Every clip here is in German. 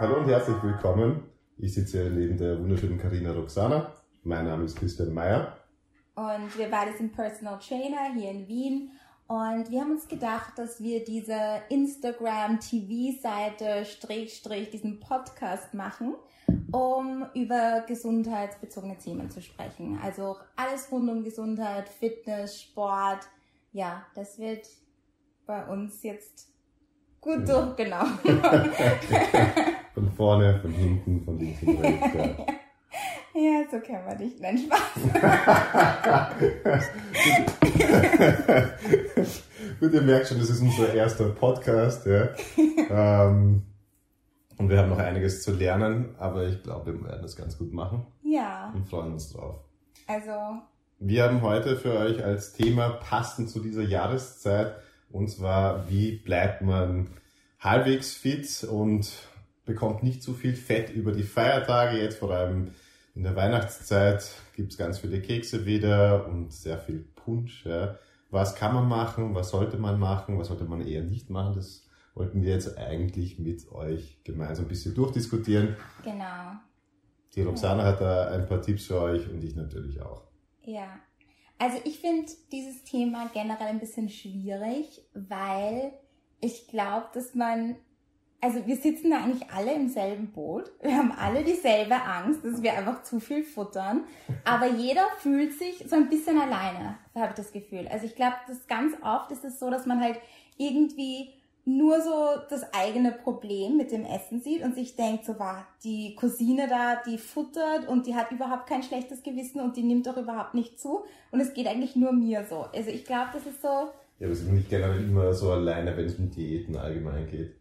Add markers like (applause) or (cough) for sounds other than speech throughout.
Hallo und herzlich willkommen. Ich sitze hier neben der wunderschönen Karina Roxana. Mein Name ist Christian Meyer. Und wir beide sind Personal Trainer hier in Wien. Und wir haben uns gedacht, dass wir diese Instagram-TV-Seite, Strich, diesen Podcast machen, um über gesundheitsbezogene Themen zu sprechen. Also alles rund um Gesundheit, Fitness, Sport. Ja, das wird bei uns jetzt gut ja. (laughs) (laughs) von vorne, von hinten, von links und rechts. Ja. (laughs) Ja, so kennen wir dich. Nein, Spaß. (laughs) Gut, ihr merkt schon, das ist unser erster Podcast. Ja. Ähm, und wir haben noch einiges zu lernen, aber ich glaube, wir werden das ganz gut machen. Ja. Und freuen uns drauf. Also. Wir haben heute für euch als Thema passend zu dieser Jahreszeit und zwar, wie bleibt man halbwegs fit und bekommt nicht zu viel Fett über die Feiertage, jetzt vor allem in der Weihnachtszeit gibt es ganz viele Kekse wieder und sehr viel Punsch. Ja. Was kann man machen? Was sollte man machen? Was sollte man eher nicht machen? Das wollten wir jetzt eigentlich mit euch gemeinsam ein bisschen durchdiskutieren. Genau. Die Roxana ja. hat da ein paar Tipps für euch und ich natürlich auch. Ja. Also ich finde dieses Thema generell ein bisschen schwierig, weil ich glaube, dass man also wir sitzen da eigentlich alle im selben Boot. Wir haben alle dieselbe Angst, dass wir einfach zu viel futtern. Aber jeder fühlt sich so ein bisschen alleine, habe ich das Gefühl. Also ich glaube, dass ganz oft ist es so, dass man halt irgendwie nur so das eigene Problem mit dem Essen sieht und sich denkt, so war die Cousine da, die futtert und die hat überhaupt kein schlechtes Gewissen und die nimmt doch überhaupt nicht zu. Und es geht eigentlich nur mir so. Also ich glaube, das ist so. Ja, aber es ist nicht generell immer so alleine, wenn es um Diäten allgemein geht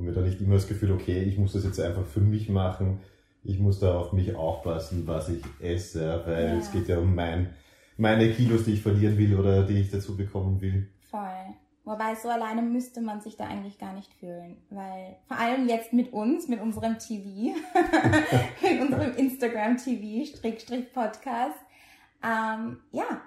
und mir da nicht immer das Gefühl, okay, ich muss das jetzt einfach für mich machen, ich muss da auf mich aufpassen, was ich esse, weil ja. es geht ja um mein, meine Kilos, die ich verlieren will oder die ich dazu bekommen will. Voll. Wobei so alleine müsste man sich da eigentlich gar nicht fühlen, weil vor allem jetzt mit uns, mit unserem TV, (laughs) mit unserem Instagram TV, Strick, Podcast, ähm, ja,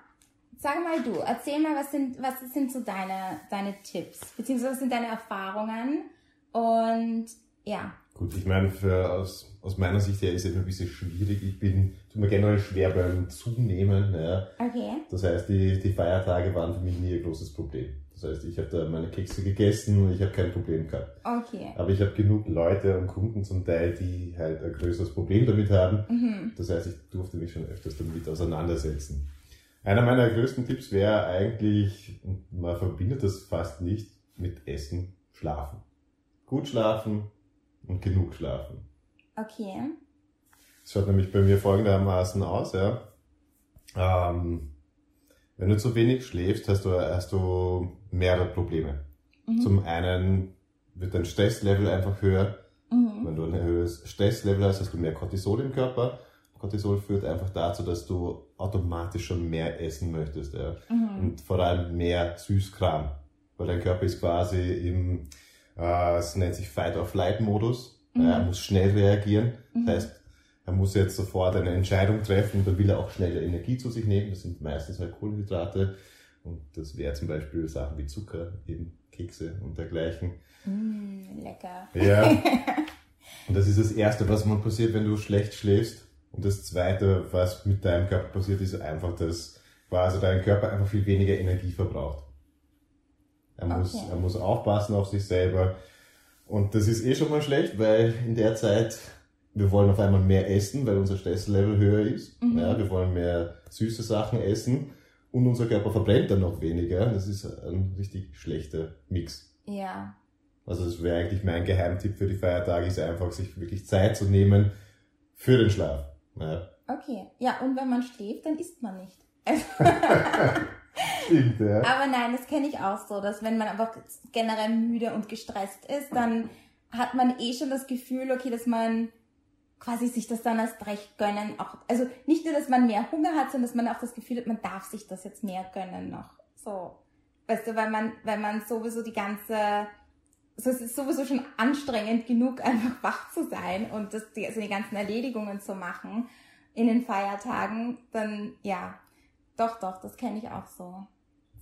sag mal du, erzähl mal, was sind, was sind so deine, deine Tipps, beziehungsweise was sind deine Erfahrungen und ja. Gut, ich meine, für, aus, aus meiner Sicht her ist es ein bisschen schwierig. Ich bin, tut mir generell schwer beim Zunehmen. Ja. Okay. Das heißt, die, die Feiertage waren für mich nie ein großes Problem. Das heißt, ich habe da meine Kekse gegessen und ich habe kein Problem gehabt. Okay. Aber ich habe genug Leute und Kunden zum Teil, die halt ein größeres Problem damit haben. Mhm. Das heißt, ich durfte mich schon öfters damit auseinandersetzen. Einer meiner größten Tipps wäre eigentlich, man verbindet das fast nicht mit Essen, Schlafen gut schlafen und genug schlafen. Okay. Es schaut nämlich bei mir folgendermaßen aus, ja. Ähm, wenn du zu wenig schläfst, hast du, hast du mehrere Probleme. Mhm. Zum einen wird dein Stresslevel einfach höher. Mhm. Wenn du ein höheres Stresslevel hast, hast du mehr Cortisol im Körper. Cortisol führt einfach dazu, dass du automatisch schon mehr essen möchtest. Ja. Mhm. Und vor allem mehr Süßkram. Weil dein Körper ist quasi im, äh, es nennt sich Fight-or-Flight-Modus. Mhm. Er muss schnell reagieren. Mhm. Das heißt, er muss jetzt sofort eine Entscheidung treffen und dann will er auch schnell Energie zu sich nehmen. Das sind meistens halt Kohlenhydrate. Und das wäre zum Beispiel Sachen wie Zucker, eben Kekse und dergleichen. Mm, lecker. Ja. (laughs) Und das ist das Erste, was mal passiert, wenn du schlecht schläfst. Und das Zweite, was mit deinem Körper passiert, ist einfach, dass quasi dein Körper einfach viel weniger Energie verbraucht. Er, okay. muss, er muss aufpassen auf sich selber. Und das ist eh schon mal schlecht, weil in der Zeit, wir wollen auf einmal mehr essen, weil unser Stresslevel höher ist. Mhm. Ja, wir wollen mehr süße Sachen essen und unser Körper verbrennt dann noch weniger. Das ist ein richtig schlechter Mix. Ja. Also das wäre eigentlich mein Geheimtipp für die Feiertage, ist einfach, sich wirklich Zeit zu nehmen für den Schlaf. Ja. Okay. Ja, und wenn man schläft, dann isst man nicht. (laughs) (laughs) Stimmt, ja. Aber nein, das kenne ich auch so, dass wenn man einfach generell müde und gestresst ist, dann hat man eh schon das Gefühl, okay, dass man quasi sich das dann erst recht gönnen. Auch, also nicht nur, dass man mehr Hunger hat, sondern dass man auch das Gefühl hat, man darf sich das jetzt mehr gönnen noch. So. Weißt du, weil man, weil man sowieso die ganze, so, es ist sowieso schon anstrengend genug, einfach wach zu sein und das, also die ganzen Erledigungen zu machen in den Feiertagen, dann, ja, doch, doch, das kenne ich auch so.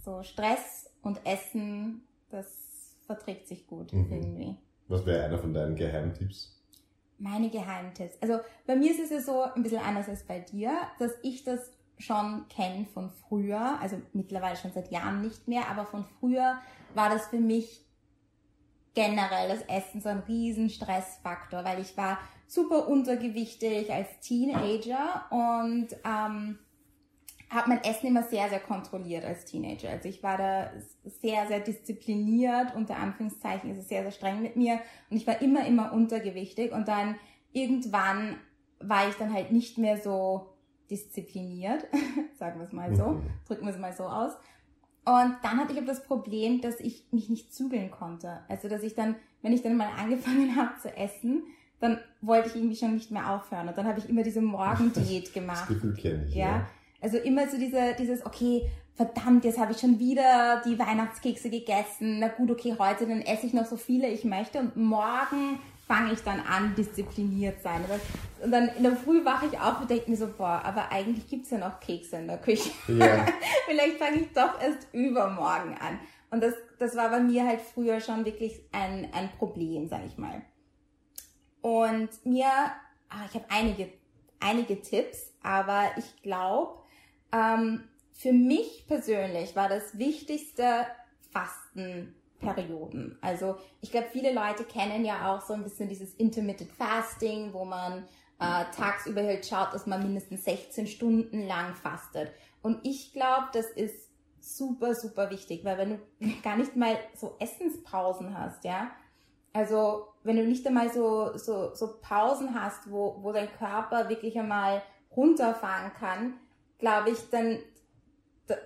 So Stress und Essen, das verträgt sich gut mhm. irgendwie. Was wäre einer von deinen Geheimtipps? meine Geheimtipps. Also bei mir ist es ja so ein bisschen anders als bei dir, dass ich das schon kenne von früher, also mittlerweile schon seit Jahren nicht mehr, aber von früher war das für mich generell das Essen so ein riesen Stressfaktor, weil ich war super untergewichtig als Teenager und ähm, habe mein Essen immer sehr, sehr kontrolliert als Teenager. Also ich war da sehr, sehr diszipliniert, unter Anführungszeichen ist es sehr, sehr streng mit mir und ich war immer, immer untergewichtig und dann irgendwann war ich dann halt nicht mehr so diszipliniert, (laughs) sagen wir es mal so, mhm. drücken wir es mal so aus. Und dann hatte ich aber das Problem, dass ich mich nicht zügeln konnte. Also dass ich dann, wenn ich dann mal angefangen (laughs) habe zu essen, dann wollte ich irgendwie schon nicht mehr aufhören. Und dann habe ich immer diese (laughs) Morgendiät gemacht. Das Gefühl kenne ich. Ja. ja. Also immer so diese, dieses, okay, verdammt, jetzt habe ich schon wieder die Weihnachtskekse gegessen. Na gut, okay, heute dann esse ich noch so viele ich möchte und morgen fange ich dann an, diszipliniert sein. Und dann in der Früh wache ich auf und denke mir so, boah, aber eigentlich gibt es ja noch Kekse in der Küche. Ja. (laughs) Vielleicht fange ich doch erst übermorgen an. Und das, das war bei mir halt früher schon wirklich ein, ein Problem, sag ich mal. Und mir, ah, ich habe einige, einige Tipps, aber ich glaube, ähm, für mich persönlich war das wichtigste Fasten Perioden. Also ich glaube, viele Leute kennen ja auch so ein bisschen dieses Intermittent Fasting, wo man äh, tagsüber halt schaut, dass man mindestens 16 Stunden lang fastet. Und ich glaube, das ist super, super wichtig, weil wenn du (laughs) gar nicht mal so Essenspausen hast, ja, also wenn du nicht einmal so, so, so Pausen hast, wo, wo dein Körper wirklich einmal runterfahren kann, glaube ich, dann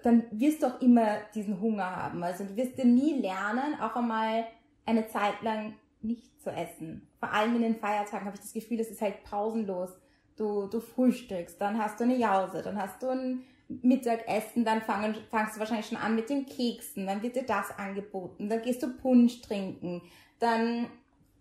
dann wirst du auch immer diesen Hunger haben. Also du wirst dir nie lernen, auch einmal eine Zeit lang nicht zu essen. Vor allem in den Feiertagen habe ich das Gefühl, es ist halt pausenlos. Du, du frühstückst, dann hast du eine Jause, dann hast du ein Mittagessen, dann fang, fangst du wahrscheinlich schon an mit den Keksen, dann wird dir das angeboten, dann gehst du Punsch trinken, dann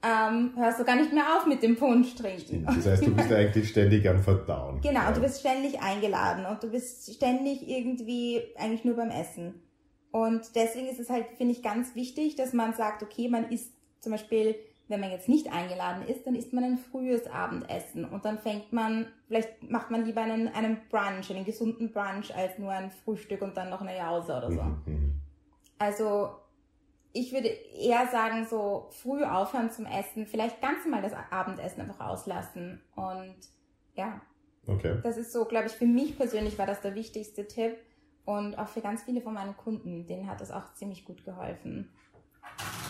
ähm, hörst du gar nicht mehr auf mit dem Punsch trinken. Das heißt, du bist (laughs) eigentlich ständig am Verdauen. Genau, ja. du bist ständig eingeladen und du bist ständig irgendwie eigentlich nur beim Essen. Und deswegen ist es halt, finde ich, ganz wichtig, dass man sagt, okay, man isst zum Beispiel, wenn man jetzt nicht eingeladen ist, dann isst man ein frühes Abendessen und dann fängt man, vielleicht macht man lieber einen, einen Brunch, einen gesunden Brunch, als nur ein Frühstück und dann noch eine Jause oder so. Mhm. mhm. Also ich würde eher sagen, so früh aufhören zum Essen, vielleicht ganz mal das Abendessen einfach auslassen. Und ja, okay. das ist so, glaube ich, für mich persönlich war das der wichtigste Tipp. Und auch für ganz viele von meinen Kunden, denen hat das auch ziemlich gut geholfen.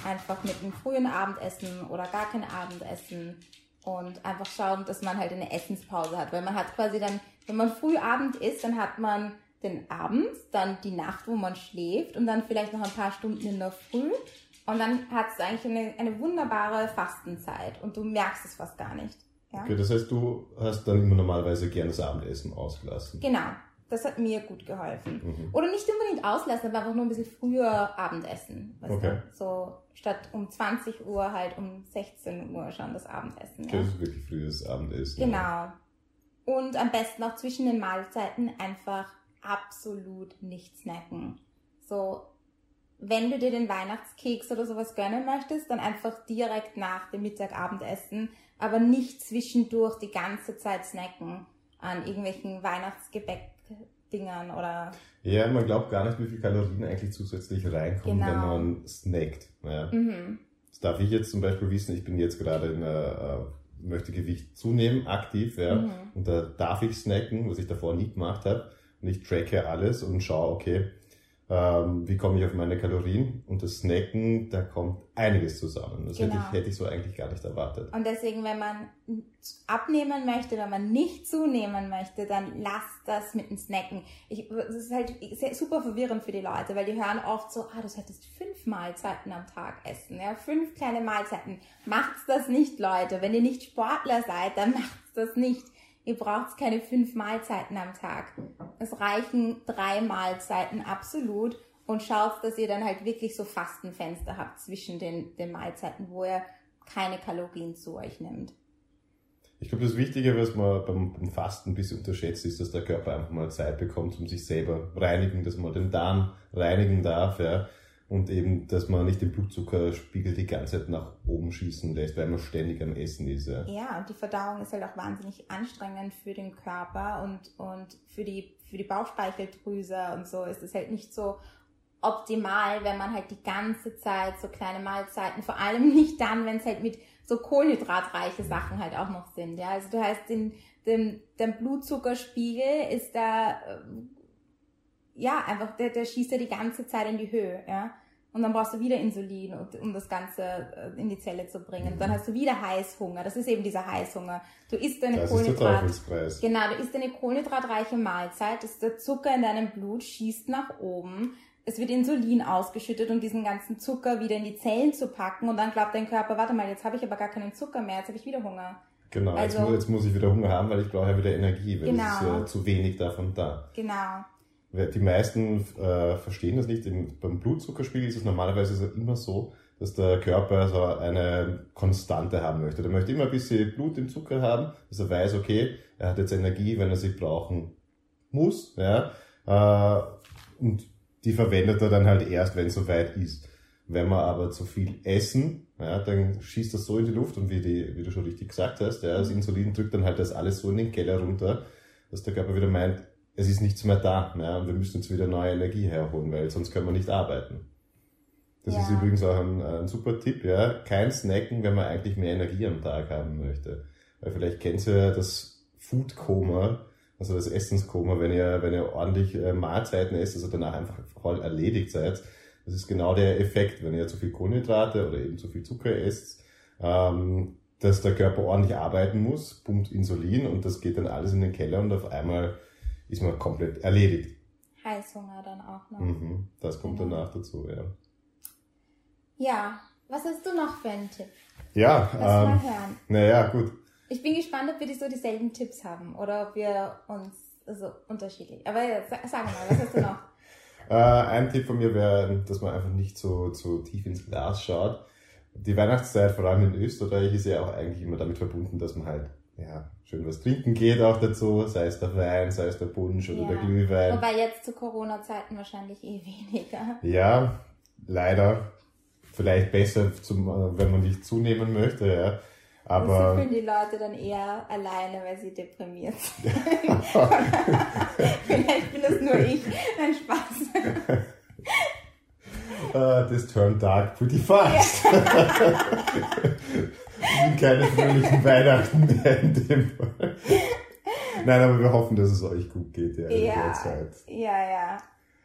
Einfach mit einem frühen Abendessen oder gar kein Abendessen und einfach schauen, dass man halt eine Essenspause hat. Weil man hat quasi dann, wenn man früh Abend isst, dann hat man den Abend, dann die Nacht, wo man schläft und dann vielleicht noch ein paar Stunden in der Früh. Und dann hat es eigentlich eine, eine wunderbare Fastenzeit und du merkst es fast gar nicht. Ja? Okay, das heißt, du hast dann immer normalerweise gerne das Abendessen ausgelassen. Genau, das hat mir gut geholfen. Mhm. Oder nicht unbedingt auslassen, aber einfach nur ein bisschen früher Abendessen. Okay. Du? So statt um 20 Uhr halt um 16 Uhr schon das Abendessen. Okay, ja? das ist wirklich frühes Abendessen. Genau. Ja. Und am besten auch zwischen den Mahlzeiten einfach absolut nicht snacken. So, wenn du dir den Weihnachtskeks oder sowas gönnen möchtest, dann einfach direkt nach dem Mittagabendessen, aber nicht zwischendurch die ganze Zeit snacken an irgendwelchen Weihnachtsgebäck-Dingern oder. Ja, man glaubt gar nicht, wie viel Kalorien eigentlich zusätzlich reinkommen, genau. wenn man snackt. Ja. Mhm. Das darf ich jetzt zum Beispiel wissen, ich bin jetzt gerade in einer, äh, möchte Gewicht zunehmen, aktiv, ja, mhm. und da darf ich snacken, was ich davor nie gemacht habe und ich tracke alles und schaue, okay, ähm, wie komme ich auf meine Kalorien und das Snacken, da kommt einiges zusammen. Das genau. hätte, ich, hätte ich so eigentlich gar nicht erwartet. Und deswegen, wenn man abnehmen möchte, wenn man nicht zunehmen möchte, dann lasst das mit dem Snacken. Ich, das ist halt super verwirrend für die Leute, weil die hören oft so, ah, du hättest fünf Mahlzeiten am Tag essen, ja, fünf kleine Mahlzeiten. Macht's das nicht, Leute. Wenn ihr nicht Sportler seid, dann (laughs) macht's das nicht. Ihr braucht keine fünf Mahlzeiten am Tag. Es reichen drei Mahlzeiten absolut und schaut, dass ihr dann halt wirklich so Fastenfenster habt zwischen den, den Mahlzeiten, wo ihr keine Kalorien zu euch nimmt. Ich glaube, das Wichtige, was man beim, Fasten ein bisschen unterschätzt, ist, dass der Körper einfach mal Zeit bekommt, um sich selber reinigen, dass man den Darm reinigen darf. Ja. Und eben, dass man nicht den Blutzuckerspiegel die ganze Zeit nach oben schießen lässt, weil man ständig am Essen ist. Ja, ja und die Verdauung ist halt auch wahnsinnig anstrengend für den Körper und, und für, die, für die Bauchspeicheldrüse und so ist es halt nicht so optimal, wenn man halt die ganze Zeit so kleine Mahlzeiten, vor allem nicht dann, wenn es halt mit so kohlenhydratreiche Sachen halt auch noch sind. Ja, also du hast den, den, den Blutzuckerspiegel ist da, ja, einfach, der, der schießt ja die ganze Zeit in die Höhe, ja. Und dann brauchst du wieder Insulin, um das Ganze äh, in die Zelle zu bringen. Und dann hast du wieder Heißhunger. Das ist eben dieser Heißhunger. Du isst deine das Kohlenhydrat. Genau, du isst eine kohlenhydratreiche Mahlzeit. Das, der Zucker in deinem Blut schießt nach oben es wird Insulin ausgeschüttet, um diesen ganzen Zucker wieder in die Zellen zu packen und dann glaubt dein Körper, warte mal, jetzt habe ich aber gar keinen Zucker mehr, jetzt habe ich wieder Hunger. Genau, also, jetzt, jetzt, muss ich wieder Hunger haben, weil ich brauche ja wieder Energie, weil genau. es ist ja zu wenig davon da. Genau. Die meisten äh, verstehen das nicht. beim Blutzuckerspiegel ist es normalerweise immer so, dass der Körper so eine Konstante haben möchte. Der möchte immer ein bisschen Blut im Zucker haben, dass er weiß, okay, er hat jetzt Energie, wenn er sie brauchen muss. Ja? Äh, und die verwendet er dann halt erst, wenn es soweit ist. Wenn wir aber zu viel essen, ja, dann schießt das so in die Luft und wie, die, wie du schon richtig gesagt hast, ja, das Insulin drückt dann halt das alles so in den Keller runter, dass der Körper wieder meint, es ist nichts mehr da ja, und wir müssen jetzt wieder neue Energie herholen, weil sonst können wir nicht arbeiten. Das ja. ist übrigens auch ein, ein, super Tipp, ja. Kein Snacken, wenn man eigentlich mehr Energie am Tag haben möchte. Weil vielleicht kennst du ja das Food-Koma, also das Essenskoma, wenn ihr, wenn ihr ordentlich äh, Mahlzeiten esst, also danach einfach voll erledigt seid. Das ist genau der Effekt, wenn ihr zu viel Kohlenhydrate oder eben zu viel Zucker esst, ähm, dass der Körper ordentlich arbeiten muss, pumpt Insulin und das geht dann alles in den Keller und auf einmal ist man komplett erledigt. Heißhunger dann auch noch. Mhm, das kommt genau. danach dazu, ja. Ja, was hast du noch für einen Tipp? Ja, Lass ähm, mal hören. Naja, gut. Ich bin gespannt, ob wir die so dieselben Tipps haben oder ob wir uns so unterschiedlich. Aber ja, sag, sag mal, was hast du noch? (laughs) (laughs) äh, ein Tipp von mir wäre, dass man einfach nicht so, so tief ins Glas schaut. Die Weihnachtszeit, vor allem in Österreich, ist ja auch eigentlich immer damit verbunden, dass man halt ja, schön was trinken geht auch dazu, sei es der Wein, sei es der Punsch oder ja. der Glühwein. Wobei jetzt zu Corona-Zeiten wahrscheinlich eh weniger. Ja, leider. Vielleicht besser, zum, wenn man nicht zunehmen möchte, ja. Aber das fühlen die Leute dann eher alleine, weil sie deprimiert (laughs) sind. Vielleicht bin das nur ich. Ein Spaß. Uh, this turned dark pretty fast. (laughs) keine fröhlichen Weihnachten mehr in dem Fall. Nein, aber wir hoffen, dass es euch gut geht ja, in der Zeit. Ja, ja.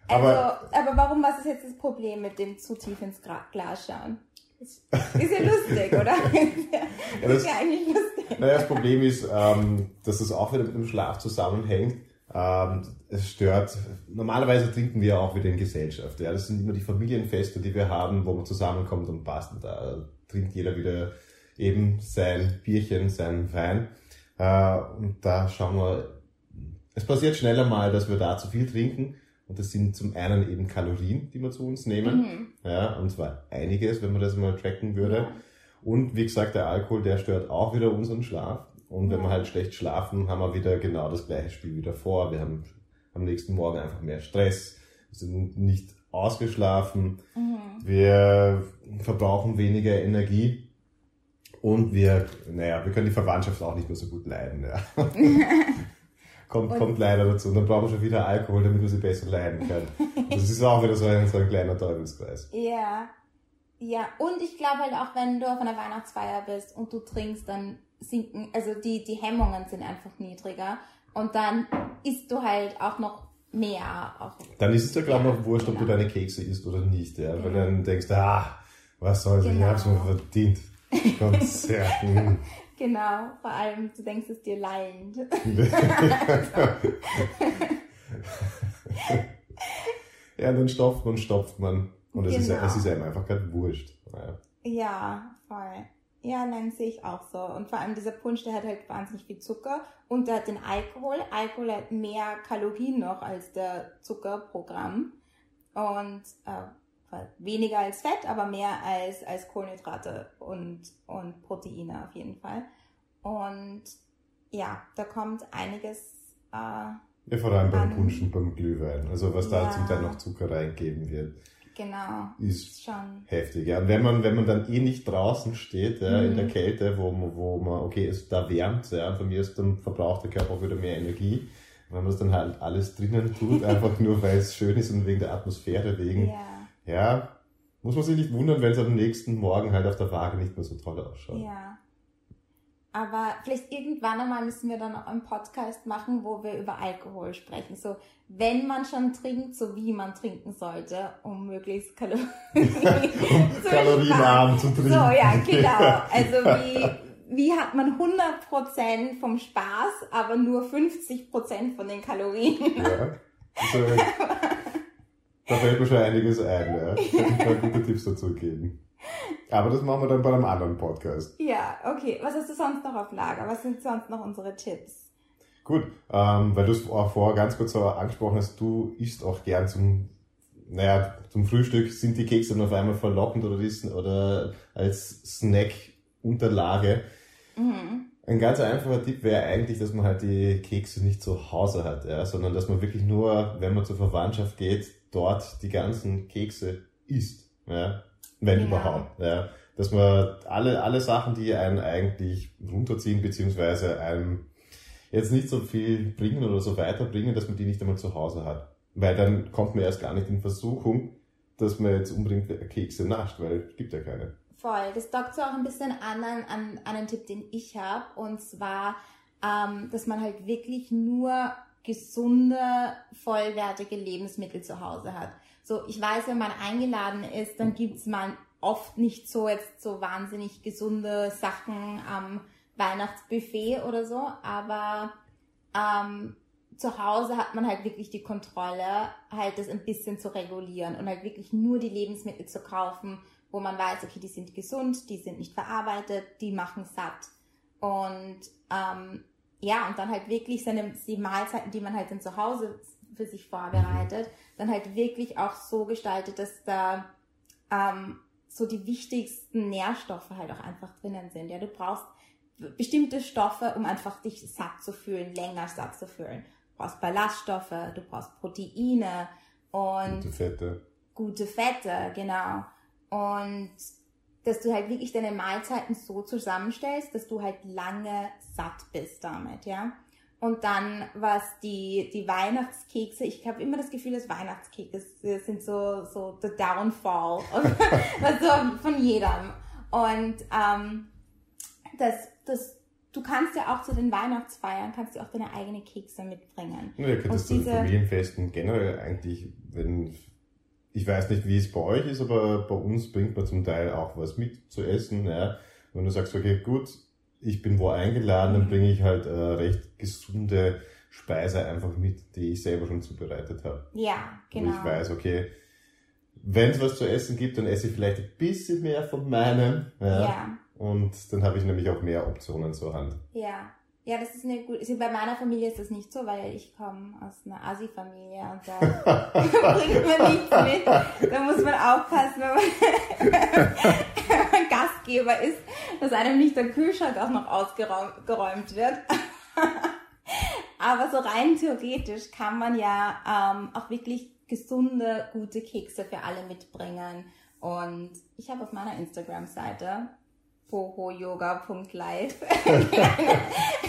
Also, aber, aber warum, was ist jetzt das Problem mit dem zu tief ins Glas schauen? Ist ja lustig, oder? (laughs) ja, das, ist ja eigentlich lustig. Naja, das Problem ist, ähm, dass es auch wieder mit dem Schlaf zusammenhängt. Ähm, es stört, normalerweise trinken wir auch wieder in Gesellschaft. Ja? Das sind immer die Familienfeste, die wir haben, wo man zusammenkommt und passt. Und da trinkt jeder wieder eben sein Bierchen, sein Wein. Äh, und da schauen wir, es passiert schneller mal, dass wir da zu viel trinken und das sind zum einen eben Kalorien, die wir zu uns nehmen. Mhm. Ja, und zwar einiges, wenn man das mal tracken würde. Ja. Und wie gesagt, der Alkohol, der stört auch wieder unseren Schlaf. Und wenn wir halt schlecht schlafen, haben wir wieder genau das gleiche Spiel wieder vor. Wir haben am nächsten Morgen einfach mehr Stress, wir sind nicht ausgeschlafen, mhm. wir verbrauchen weniger Energie und wir, naja, wir können die Verwandtschaft auch nicht mehr so gut leiden. Ja. (laughs) kommt, kommt leider dazu. Und dann brauchen wir schon wieder Alkohol, damit wir sie besser leiden können. das ist auch wieder so ein, so ein kleiner Teufelskreis. Ja. Ja, und ich glaube halt auch, wenn du auf einer Weihnachtsfeier bist und du trinkst, dann sinken, also die, die Hemmungen sind einfach niedriger. Und dann isst du halt auch noch mehr. Auch dann ist es ja gerade noch wurscht, genau. ob du genau. deine Kekse isst oder nicht, ja. Genau. Weil dann denkst du, ah, was soll's, genau. ich hab's mir verdient. Konzerten. (laughs) Genau, vor allem du denkst es dir lallend. (laughs) ja, dann stopft man, stopft man. Und es, genau. ist, es ist einem einfach gerade wurscht. Ja. ja, voll. Ja, nein, sehe ich auch so. Und vor allem dieser Punsch, der hat halt wahnsinnig viel Zucker und der hat den Alkohol. Alkohol hat mehr Kalorien noch als der Zuckerprogramm. Und äh, weniger als Fett, aber mehr als, als Kohlenhydrate und, und Proteine auf jeden Fall. Und ja, da kommt einiges. Äh, ja, vor allem beim Punsch und beim Glühwein. Also was da ja, zum Teil noch Zucker reingeben wird. genau. ist Schon. heftig. Ja. Und wenn man, wenn man dann eh nicht draußen steht, ja, in Mhm. der Kälte, wo man, wo man, okay, es da wärmt, ja, von mir ist dann verbraucht der Körper auch wieder mehr Energie. Wenn man es dann halt alles drinnen tut, (laughs) einfach nur weil es schön ist und wegen der Atmosphäre, wegen, Ja, ja, muss man sich nicht wundern, wenn es am nächsten Morgen halt auf der Waage nicht mehr so toll ausschaut. ja. Aber vielleicht irgendwann einmal müssen wir dann auch einen Podcast machen, wo wir über Alkohol sprechen. So, wenn man schon trinkt, so wie man trinken sollte, um möglichst Kalorien (laughs) (laughs) zu Kalorienarm zu trinken. So, ja, genau. (laughs) Also wie, wie hat man 100% vom Spaß, aber nur 50% von den Kalorien? Ja. Also, da fällt mir schon einiges ein, ja. Ich kann ein paar gute Tipps dazu geben. Aber das machen wir dann bei einem anderen Podcast. Ja, okay. Was hast du sonst noch auf Lager? Was sind sonst noch unsere Tipps? Gut, ähm, weil du es vorher ganz kurz angesprochen hast, du isst auch gern zum, naja, zum Frühstück sind die Kekse dann auf einmal verlockend oder, die, oder als Snack-Unterlage. Mhm. Ein ganz einfacher Tipp wäre eigentlich, dass man halt die Kekse nicht zu Hause hat, ja, sondern dass man wirklich nur, wenn man zur Verwandtschaft geht, dort die ganzen Kekse isst, ja, wenn Ja. überhaupt, ja. Dass man alle, alle Sachen, die einen eigentlich runterziehen, beziehungsweise einem jetzt nicht so viel bringen oder so weiterbringen, dass man die nicht einmal zu Hause hat. Weil dann kommt man erst gar nicht in Versuchung, dass man jetzt unbedingt Kekse nascht, weil es gibt ja keine. Voll. Das dockt so auch ein bisschen an, an, an einen Tipp, den ich habe. Und zwar, ähm, dass man halt wirklich nur gesunde, vollwertige Lebensmittel zu Hause hat. So, ich weiß, wenn man eingeladen ist, dann gibt's man oft nicht so jetzt so wahnsinnig gesunde Sachen am Weihnachtsbuffet oder so, aber ähm, zu Hause hat man halt wirklich die Kontrolle, halt das ein bisschen zu regulieren und halt wirklich nur die Lebensmittel zu kaufen, wo man weiß, okay, die sind gesund, die sind nicht verarbeitet, die machen satt. Und ähm, ja, und dann halt wirklich seine die Mahlzeiten, die man halt dann zu Hause für sich vorbereitet, dann halt wirklich auch so gestaltet, dass da ähm, so die wichtigsten Nährstoffe halt auch einfach drinnen sind. Ja, du brauchst bestimmte Stoffe, um einfach dich satt zu fühlen, länger satt zu fühlen. Du brauchst Ballaststoffe, du brauchst Proteine und Gute Fette. gute Fette, genau. Und dass du halt wirklich deine Mahlzeiten so zusammenstellst, dass du halt lange satt bist damit, ja. Und dann, was die, die Weihnachtskekse, ich habe immer das Gefühl, dass Weihnachtskekse sind so, so the downfall (laughs) also von jedem. Und ähm, das, das, du kannst ja auch zu den Weihnachtsfeiern, kannst du auch deine eigene Kekse mitbringen. Ja, Und das zu den Familienfesten generell eigentlich, wenn, ich weiß nicht, wie es bei euch ist, aber bei uns bringt man zum Teil auch was mit zu essen, ja. Wenn du sagst, okay, gut, ich bin wo eingeladen, dann Mhm. bringe ich halt äh, recht gesunde Speise einfach mit, die ich selber schon zubereitet habe. Ja, Wo genau. ich weiß, okay, wenn es was zu essen gibt, dann esse ich vielleicht ein bisschen mehr von meinem, ja. ja. Und dann habe ich nämlich auch mehr Optionen zur Hand. Ja, ja, das ist eine gute. Bei meiner Familie ist das nicht so, weil ich komme aus einer Asi-Familie und da (laughs) bringt man nichts mit. Da muss man aufpassen, wenn man, (laughs) wenn man Gastgeber ist, dass einem nicht der Kühlschrank auch noch ausgeräumt geräumt wird. (laughs) Aber so rein theoretisch kann man ja ähm, auch wirklich gesunde, gute Kekse für alle mitbringen. Und ich habe auf meiner Instagram-Seite bohoyoga.live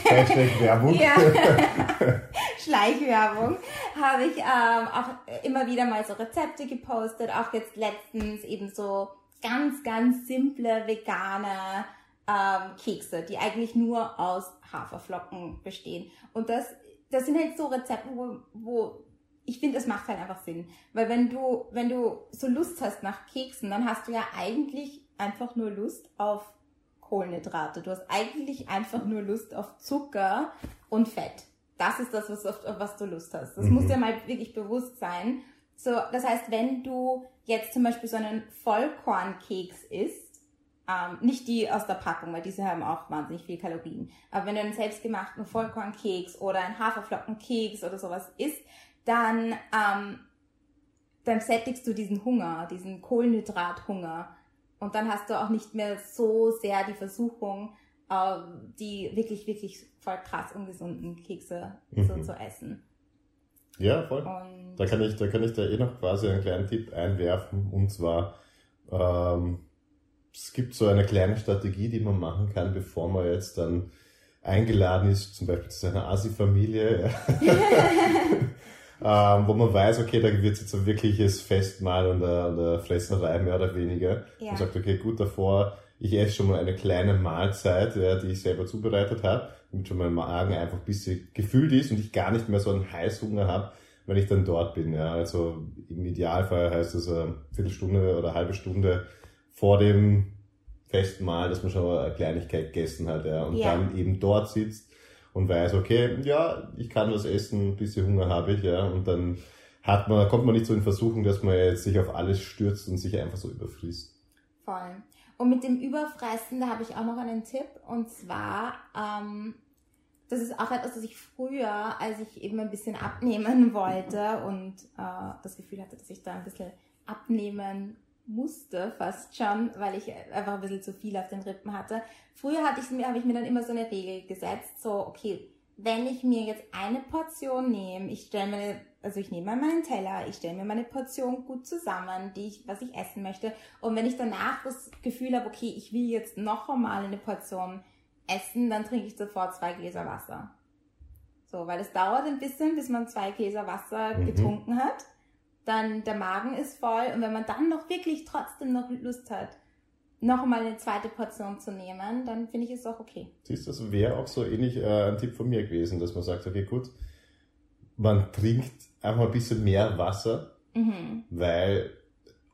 Hashtag Werbung. ja. (laughs) Schleichwerbung habe ich ähm, auch immer wieder mal so Rezepte gepostet, auch jetzt letztens eben so ganz, ganz simple vegane ähm, Kekse, die eigentlich nur aus Haferflocken bestehen. Und das, das sind halt so Rezepte, wo, wo ich finde, es macht halt einfach Sinn. Weil wenn du, wenn du so Lust hast nach Keksen, dann hast du ja eigentlich einfach nur Lust auf Kohlenhydrate. Du hast eigentlich einfach nur Lust auf Zucker und Fett. Das ist das, was, auf, auf was du Lust hast. Das Mhm. muss dir mal wirklich bewusst sein. So, das heißt, wenn du jetzt zum Beispiel so einen Vollkornkeks isst, ähm, nicht die aus der Packung, weil diese haben auch wahnsinnig viel Kalorien. Aber wenn du einen selbstgemachten Vollkornkeks oder einen Haferflockenkeks oder sowas isst, dann, ähm, dann sättigst du diesen Hunger, diesen Kohlenhydrathunger. Und dann hast du auch nicht mehr so sehr die Versuchung, ähm, die wirklich, wirklich voll krass ungesunden Kekse so Mhm. zu essen. Ja, voll. Und da kann ich, da kann ich da eh noch quasi einen kleinen Tipp einwerfen. Und zwar, ähm, es gibt so eine kleine Strategie, die man machen kann, bevor man jetzt dann eingeladen ist, zum Beispiel zu seiner Asi-Familie, (laughs) (laughs) ähm, wo man weiß, okay, da wird es jetzt ein wirkliches Festmahl und eine, eine Fresserei mehr oder weniger. Ja. Und sagt, okay, gut, davor, ich esse schon mal eine kleine Mahlzeit, ja, die ich selber zubereitet habe, damit schon mein Magen einfach ein bisschen gefüllt ist und ich gar nicht mehr so einen Heißhunger habe, wenn ich dann dort bin. Ja. Also im Idealfall heißt es eine Viertelstunde oder eine halbe Stunde vor dem Festmahl, dass man schon eine Kleinigkeit gegessen hat ja, und ja. dann eben dort sitzt und weiß, okay, ja, ich kann was essen, ein bisschen Hunger habe ich, ja, und dann hat man, kommt man nicht so in Versuchung, dass man jetzt sich auf alles stürzt und sich einfach so überfrisst. Voll. Und mit dem Überfressen, da habe ich auch noch einen Tipp, und zwar, ähm, das ist auch etwas, das ich früher, als ich eben ein bisschen abnehmen wollte und äh, das Gefühl hatte, dass ich da ein bisschen abnehmen musste fast schon, weil ich einfach ein bisschen zu viel auf den Rippen hatte. Früher hatte ich, habe ich mir dann immer so eine Regel gesetzt, so, okay, wenn ich mir jetzt eine Portion nehme, ich stelle mir, also ich nehme mal meinen Teller, ich stelle mir meine Portion gut zusammen, die ich, was ich essen möchte. Und wenn ich danach das Gefühl habe, okay, ich will jetzt noch einmal eine Portion essen, dann trinke ich sofort zwei Gläser Wasser. So, weil es dauert ein bisschen, bis man zwei Gläser Wasser mhm. getrunken hat dann der Magen ist voll und wenn man dann noch wirklich trotzdem noch Lust hat, noch mal eine zweite Portion zu nehmen, dann finde ich es auch okay. Siehst du, das wäre auch so ähnlich äh, ein Tipp von mir gewesen, dass man sagt, okay, gut, man trinkt einfach ein bisschen mehr Wasser, mhm. weil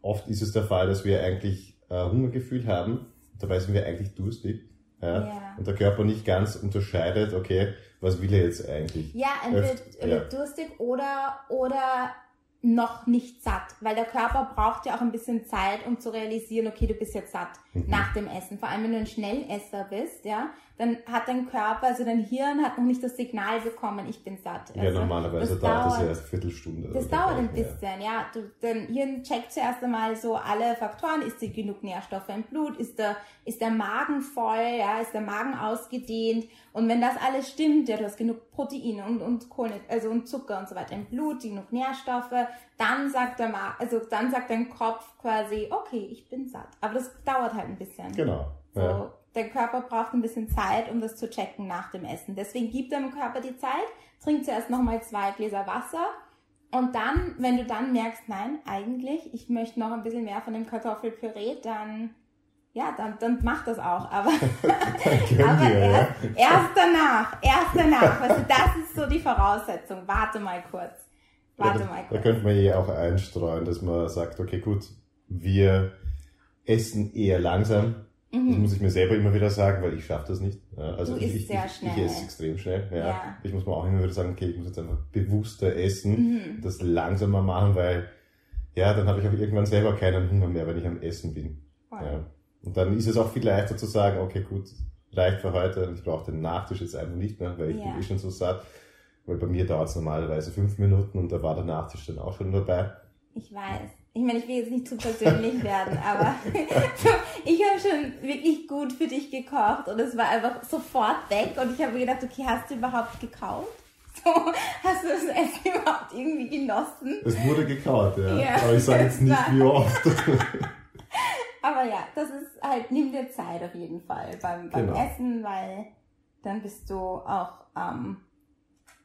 oft ist es der Fall, dass wir eigentlich äh, Hungergefühl haben, dabei sind wir eigentlich durstig. Ja? ja? Und der Körper nicht ganz unterscheidet, okay, was will er jetzt eigentlich? Ja, entweder ja. durstig oder, oder noch nicht satt, weil der Körper braucht ja auch ein bisschen Zeit, um zu realisieren, okay, du bist jetzt satt mhm. nach dem Essen. Vor allem, wenn du ein Schnellesser bist, ja, dann hat dein Körper, also dein Hirn hat noch nicht das Signal bekommen, ich bin satt. Also, ja, normalerweise das dauert das ja erst Viertelstunde. Das dauert ein bisschen, ja. Du, dein Hirn checkt zuerst einmal so alle Faktoren, ist dir genug Nährstoffe im Blut, ist der, ist der Magen voll, ja, ist der Magen ausgedehnt und wenn das alles stimmt, ja, du hast genug Proteine und, und Kohlen, also und Zucker und so weiter im Blut, genug Nährstoffe, dann sagt der Ma also dann sagt dein Kopf quasi, okay, ich bin satt. Aber das dauert halt ein bisschen. Genau. So, ja. Der Körper braucht ein bisschen Zeit, um das zu checken nach dem Essen. Deswegen gibt deinem Körper die Zeit, trink zuerst nochmal zwei Gläser Wasser und dann, wenn du dann merkst, nein, eigentlich, ich möchte noch ein bisschen mehr von dem Kartoffelpüree, dann ja, dann, dann mach das auch. Aber, (laughs) (laughs) aber dir, erst, ja. erst danach, erst danach. Also das ist so die Voraussetzung. Warte mal kurz. Warte ja, mal kurz. Da könnte man eh auch einstreuen, dass man sagt, okay, gut, wir essen eher langsam. Mhm. Das muss ich mir selber immer wieder sagen, weil ich schaffe das nicht. Also du ich, ich, ich, ich, esse extrem schnell. Ja. ja. Ich muss mir auch immer wieder sagen, okay, ich muss jetzt einfach bewusster essen, mhm. das langsamer machen, weil ja, dann habe ich auch irgendwann selber keinen Hunger mehr, wenn ich am Essen bin. Ja. Und dann ist es auch viel leichter zu sagen, okay, gut, reicht für heute, ich brauche den Nachtisch jetzt einfach nicht mehr, weil ich ja. bin eh schon so satt. Weil bei mir dauert es normalerweise fünf Minuten und da war der Nachtisch dann auch schon dabei. Ich weiß. Ich meine, ich will jetzt nicht zu persönlich werden, aber (laughs) ich habe schon wirklich gut für dich gekocht und es war einfach sofort weg und ich habe mir gedacht, okay, hast du überhaupt gekauft? (laughs) So, hast du das Essen (laughs) überhaupt irgendwie genossen? Es wurde gekaut, ja. ja aber ich sage jetzt nicht, wie oft. Aber ja, das ist halt, nimm dir Zeit auf jeden Fall beim, beim genau. Essen, weil dann bist du auch, ähm,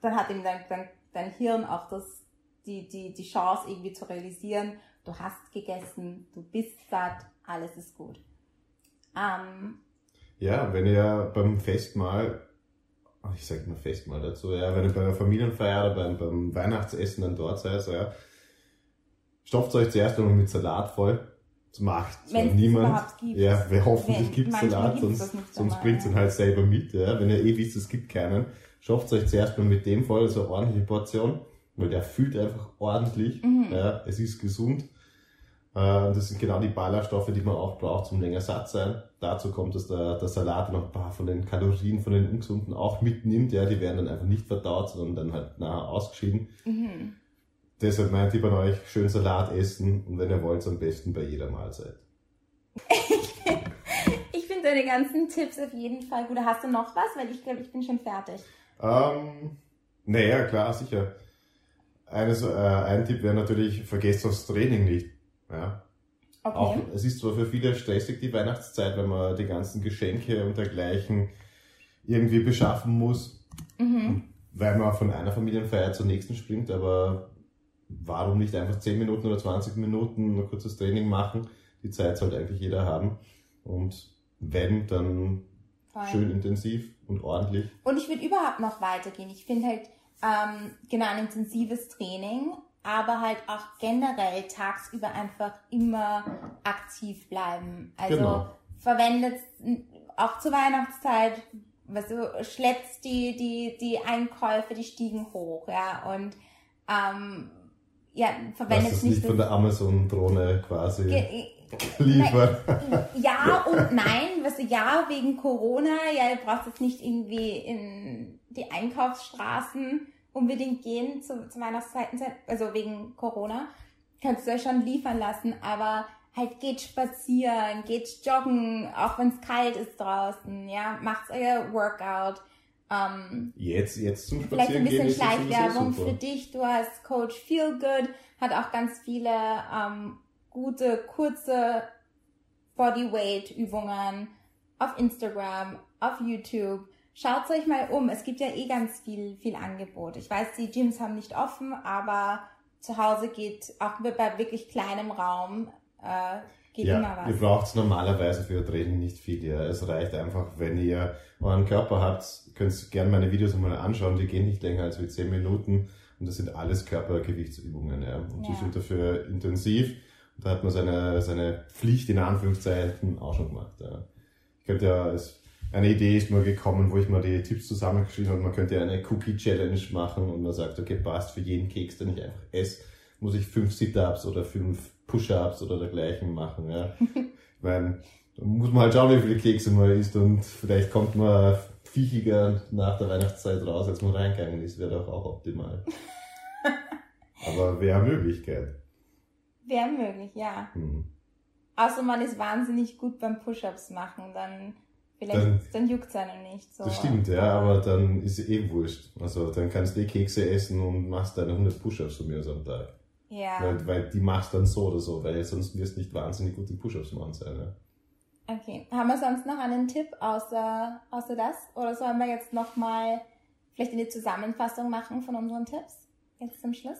dann hat eben dein, dein, dein Hirn auch das, die, die, die Chance irgendwie zu realisieren, du hast gegessen, du bist satt, alles ist gut. Ähm, ja, wenn ihr beim Festmahl, ich sag mal Festmahl dazu, ja, wenn ihr bei einer Familienfeier oder beim, beim Weihnachtsessen dann dort seid, so, ja, stopft euch zuerst einmal mit Salat voll das macht Wenn niemand. Gibt. Ja, wer hoffentlich gibt es Salat, sonst, sonst bringt es ihn halt selber mit. Ja. Wenn ihr eh wisst, es gibt keinen, schafft euch zuerst mal mit dem voll, so eine ordentliche Portion, weil der fühlt einfach ordentlich. Mhm. Ja, es ist gesund. Äh, das sind genau die Ballaststoffe, die man auch braucht zum länger satt sein. Dazu kommt, dass der, der Salat noch ein paar von den Kalorien, von den ungesunden auch mitnimmt. Ja, die werden dann einfach nicht verdaut, sondern dann halt nachher ausgeschieden. Mhm. Deshalb mein Tipp an euch, schön Salat essen und wenn ihr wollt, am besten bei jeder Mahlzeit. (laughs) ich finde deine ganzen Tipps auf jeden Fall gut. Hast du noch was? Weil ich glaube, ich bin schon fertig. Ähm, naja, klar, sicher. eines, äh, ein Tipp wäre natürlich, vergesst das Training nicht. Ja. Okay. Auch, es ist zwar für viele stressig die Weihnachtszeit, wenn man die ganzen Geschenke und dergleichen irgendwie beschaffen muss, mhm. weil man von einer Familienfeier zur nächsten springt, aber warum nicht einfach 10 Minuten oder 20 Minuten ein kurzes Training machen? Die Zeit sollte eigentlich jeder haben. Und wenn, dann Voll. schön intensiv und ordentlich. Und ich würde überhaupt noch weitergehen. Ich finde halt, ähm, genau, ein intensives Training, aber halt auch generell tagsüber einfach immer aktiv bleiben. Also Genau. verwendet auch zur Weihnachtszeit, was du schleppst die, die, die Einkäufe, die Stiegen hoch, ja, und ähm, ja, verwendet es nicht nicht von der Amazon-Drohne quasi Ge- liefern. ja und nein, was ja wegen Corona, ja, du brauchst jetzt nicht irgendwie in die Einkaufsstraßen unbedingt gehen zu, zu Weihnachtszeiten, also wegen Corona, kannst du ja schon liefern lassen, aber halt geht spazieren, geht joggen, auch wenn es kalt ist draußen, ja, macht euer Workout, ähm, Jetzt, jetzt zum Vielleicht ein Spazieren bisschen Schleichwerbung für dich. Du hast Coach Feel Good, hat auch ganz viele ähm, gute, kurze Bodyweight-Übungen auf Instagram, auf YouTube. Schaut euch mal um. Es gibt ja eh ganz viel, viel Angebot. Ich weiß, die Gyms haben nicht offen, aber zu Hause geht auch bei wirklich kleinem Raum äh, geht immer Ja, was. ihr braucht normalerweise für ihr Training nicht viel. Ja. Es reicht einfach, wenn ihr euren Körper habt, könnt ihr gerne meine Videos mal anschauen. Die gehen nicht länger als wie 10 Minuten und das sind alles Körpergewichtsübungen. Ja. Und die Ja. sind dafür intensiv. Und da hat man seine, seine Pflicht in Anführungszeichen auch schon gemacht. Ja. Ich könnte ja, es, eine Idee ist mir gekommen, wo ich mal die Tipps zusammengeschrieben habe. Man könnte ja eine Cookie-Challenge machen und man sagt, okay, passt, für jeden Keks, den ich einfach esse, muss ich fünf Sit-Ups oder fünf Push-Ups oder dergleichen machen. Ja. (laughs) ich meine, da muss man halt schauen, wie viele Kekse man isst und vielleicht kommt man viechiger nach der Weihnachtszeit raus, als man reingegangen ist. Wäre doch auch optimal. (laughs) Aber wäre Möglichkeit. Wäre möglich, ja. Hm. Außer man ist wahnsinnig gut beim Push-Ups machen, dann vielleicht, Dann- dann, juckt's einem nicht so. Das stimmt, ja, aber dann ist eh wurscht. Also dann kannst du eh Kekse essen und machst deine 100 Push-Ups von mir aus am Tag. Ja, Weil, weil die machst dann so oder so, weil sonst wirst du nicht wahnsinnig gut in Push-Ups machen sein. Ja. okay. Haben wir sonst noch einen Tipp außer, außer das? Oder sollen wir jetzt nochmal vielleicht eine Zusammenfassung machen von unseren Tipps? Jetzt zum Schluss?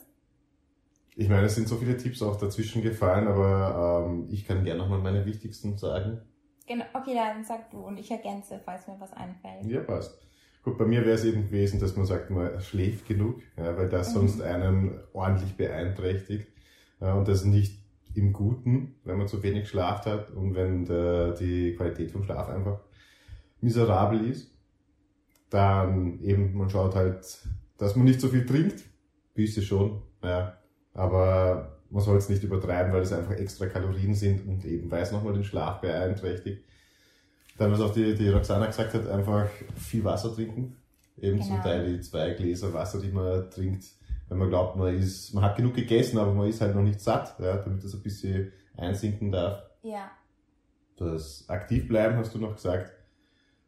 Ich meine, es sind so viele Tipps auch dazwischen gefallen, aber ähm, ich kann gerne nochmal meine wichtigsten sagen. Genau, okay, dann sag du und ich ergänze, falls mir was einfällt. Ja, passt. Gut, bei mir wäre es eben gewesen, dass man sagt, man schläft genug, ja, weil das Mhm. sonst einen ordentlich beeinträchtigt. Ja, und das nicht im Guten, wenn man zu wenig Schlaf hat und wenn der, die Qualität vom Schlaf einfach miserabel ist. Dann eben, man schaut halt, dass man nicht so viel trinkt. Büste schon, ja. Aber man soll es nicht übertreiben, weil es einfach extra Kalorien sind und eben weil es nochmal den Schlaf beeinträchtigt. Dann, was auch die, die Roxana gesagt hat, einfach viel Wasser trinken. Eben zum Genau. Teil die zwei Gläser Wasser, die man trinkt, wenn man glaubt, man ist, man hat genug gegessen, aber man ist halt noch nicht satt, ja, damit das ein bisschen einsinken darf. Ja. Das aktiv bleiben hast du noch gesagt.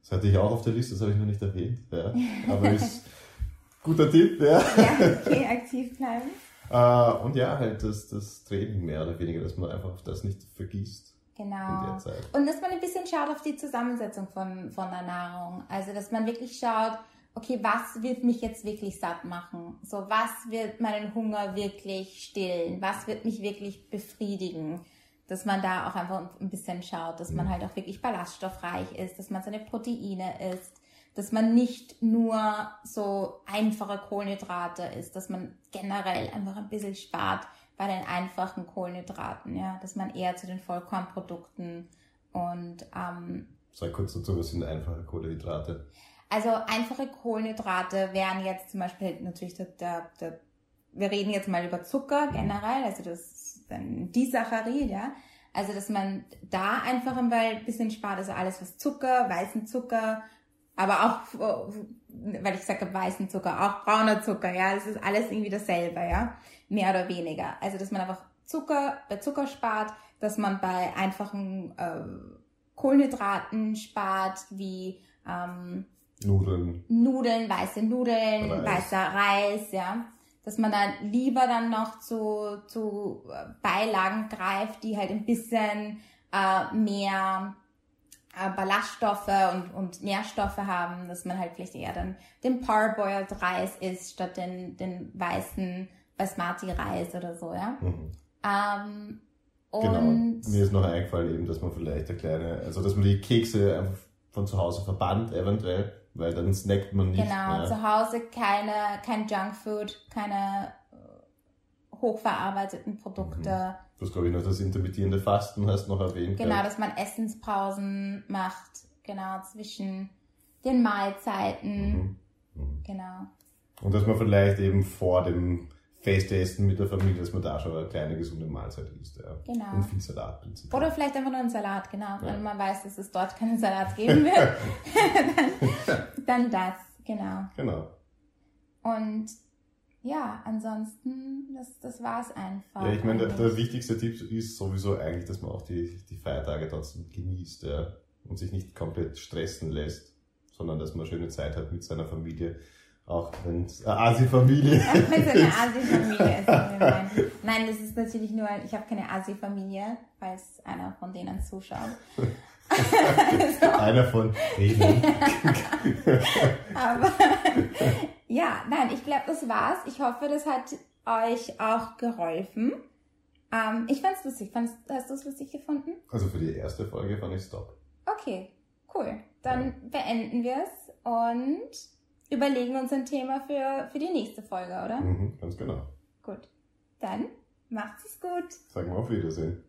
Das hatte ich auch auf der Liste, das habe ich noch nicht erwähnt. Ja. Aber (laughs) ist guter Tipp, ja. Ja, okay, aktiv bleiben. Äh, und ja, halt das, das Training mehr oder weniger, dass man einfach das nicht vergisst in Genau. der Zeit. Und dass man ein bisschen schaut auf die Zusammensetzung von, von der Nahrung. Also, dass man wirklich schaut, okay, was wird mich jetzt wirklich satt machen? So, was wird meinen Hunger wirklich stillen? Was wird mich wirklich befriedigen? Dass man da auch einfach ein bisschen schaut, dass man halt auch wirklich ballaststoffreich ist, dass man seine Proteine isst, dass man nicht nur so einfache Kohlenhydrate isst, dass man generell einfach ein bisschen spart bei den einfachen Kohlenhydraten, ja, dass man eher zu den Vollkornprodukten und ähm, Sag kurz dazu, was sind einfache Kohlenhydrate? also einfache Kohlenhydrate wären jetzt zum Beispiel natürlich der, der, der wir reden jetzt mal über Zucker generell, also das ist dann Disaccharid, ja. Also dass man da einfach ein bisschen spart, also alles was Zucker, weißen Zucker, aber auch, weil ich gesagt habe, weißen Zucker, auch brauner Zucker, ja, das ist alles irgendwie dasselbe, ja, mehr oder weniger. Also dass man einfach Zucker bei Zucker spart, dass man bei einfachen äh, Kohlenhydraten spart, wie ähm, Nudeln. Nudeln, weiße Nudeln, Reis. weißer Reis, ja. dass man dann lieber dann noch zu, zu Beilagen greift, die halt ein bisschen äh, mehr Ballaststoffe und, und Nährstoffe haben, dass man halt vielleicht eher dann den Parboiled Reis isst, statt den, den weißen Basmati Reis oder so, ja. Mhm. Ähm, genau. Mir ist noch eingefallen eben, dass man vielleicht eine kleine, also dass man die Kekse einfach von zu Hause verbannt eventuell, weil dann snackt man nicht. Genau, mehr. zu Hause keine, kein Junkfood, keine äh, hochverarbeiteten Produkte. Mhm. Du hast, glaube ich, noch das intermittierende Fasten hast noch erwähnt. Genau, dass man Essenspausen macht, genau, zwischen den Mahlzeiten. Mhm. Mhm. Genau. Und dass man vielleicht eben vor dem feste Essen mit der Familie, dass man da schon eine kleine gesunde Mahlzeit isst. Ja. Genau. Und viel Salat prinzipiell. Oder vielleicht einfach nur einen Salat, genau. Ja. Wenn man weiß, dass es dort keinen Salat geben wird, dann, (laughs) (laughs) dann das, genau. Genau. Und ja, ansonsten, das, das war es einfach. Ja, ich meine, der, der, wichtigste Tipp ist sowieso eigentlich, dass man auch die, die Feiertage trotzdem genießt ja, und sich nicht komplett stressen lässt, sondern dass man schöne Zeit hat mit seiner Familie auch wenn es eine Asi-Familie ist. Wenn es eine Asi-Familie ist. Nein, das ist natürlich nur, ich habe keine Asi-Familie, falls einer von denen zuschaut. so. (laughs) Einer von denen. (laughs) Aber ja, nein, ich glaube, das war's. Ich hoffe, das hat euch auch geholfen. Ähm, ich fand's lustig. Fandst, hast du es lustig gefunden? Also für die erste Folge fand ich top. Okay, cool. Dann ja. beenden wir es und überlegen uns ein Thema für, für die nächste Folge, oder? Mhm, ganz genau. Gut. Dann macht's es gut. Sagen wir auf Wiedersehen.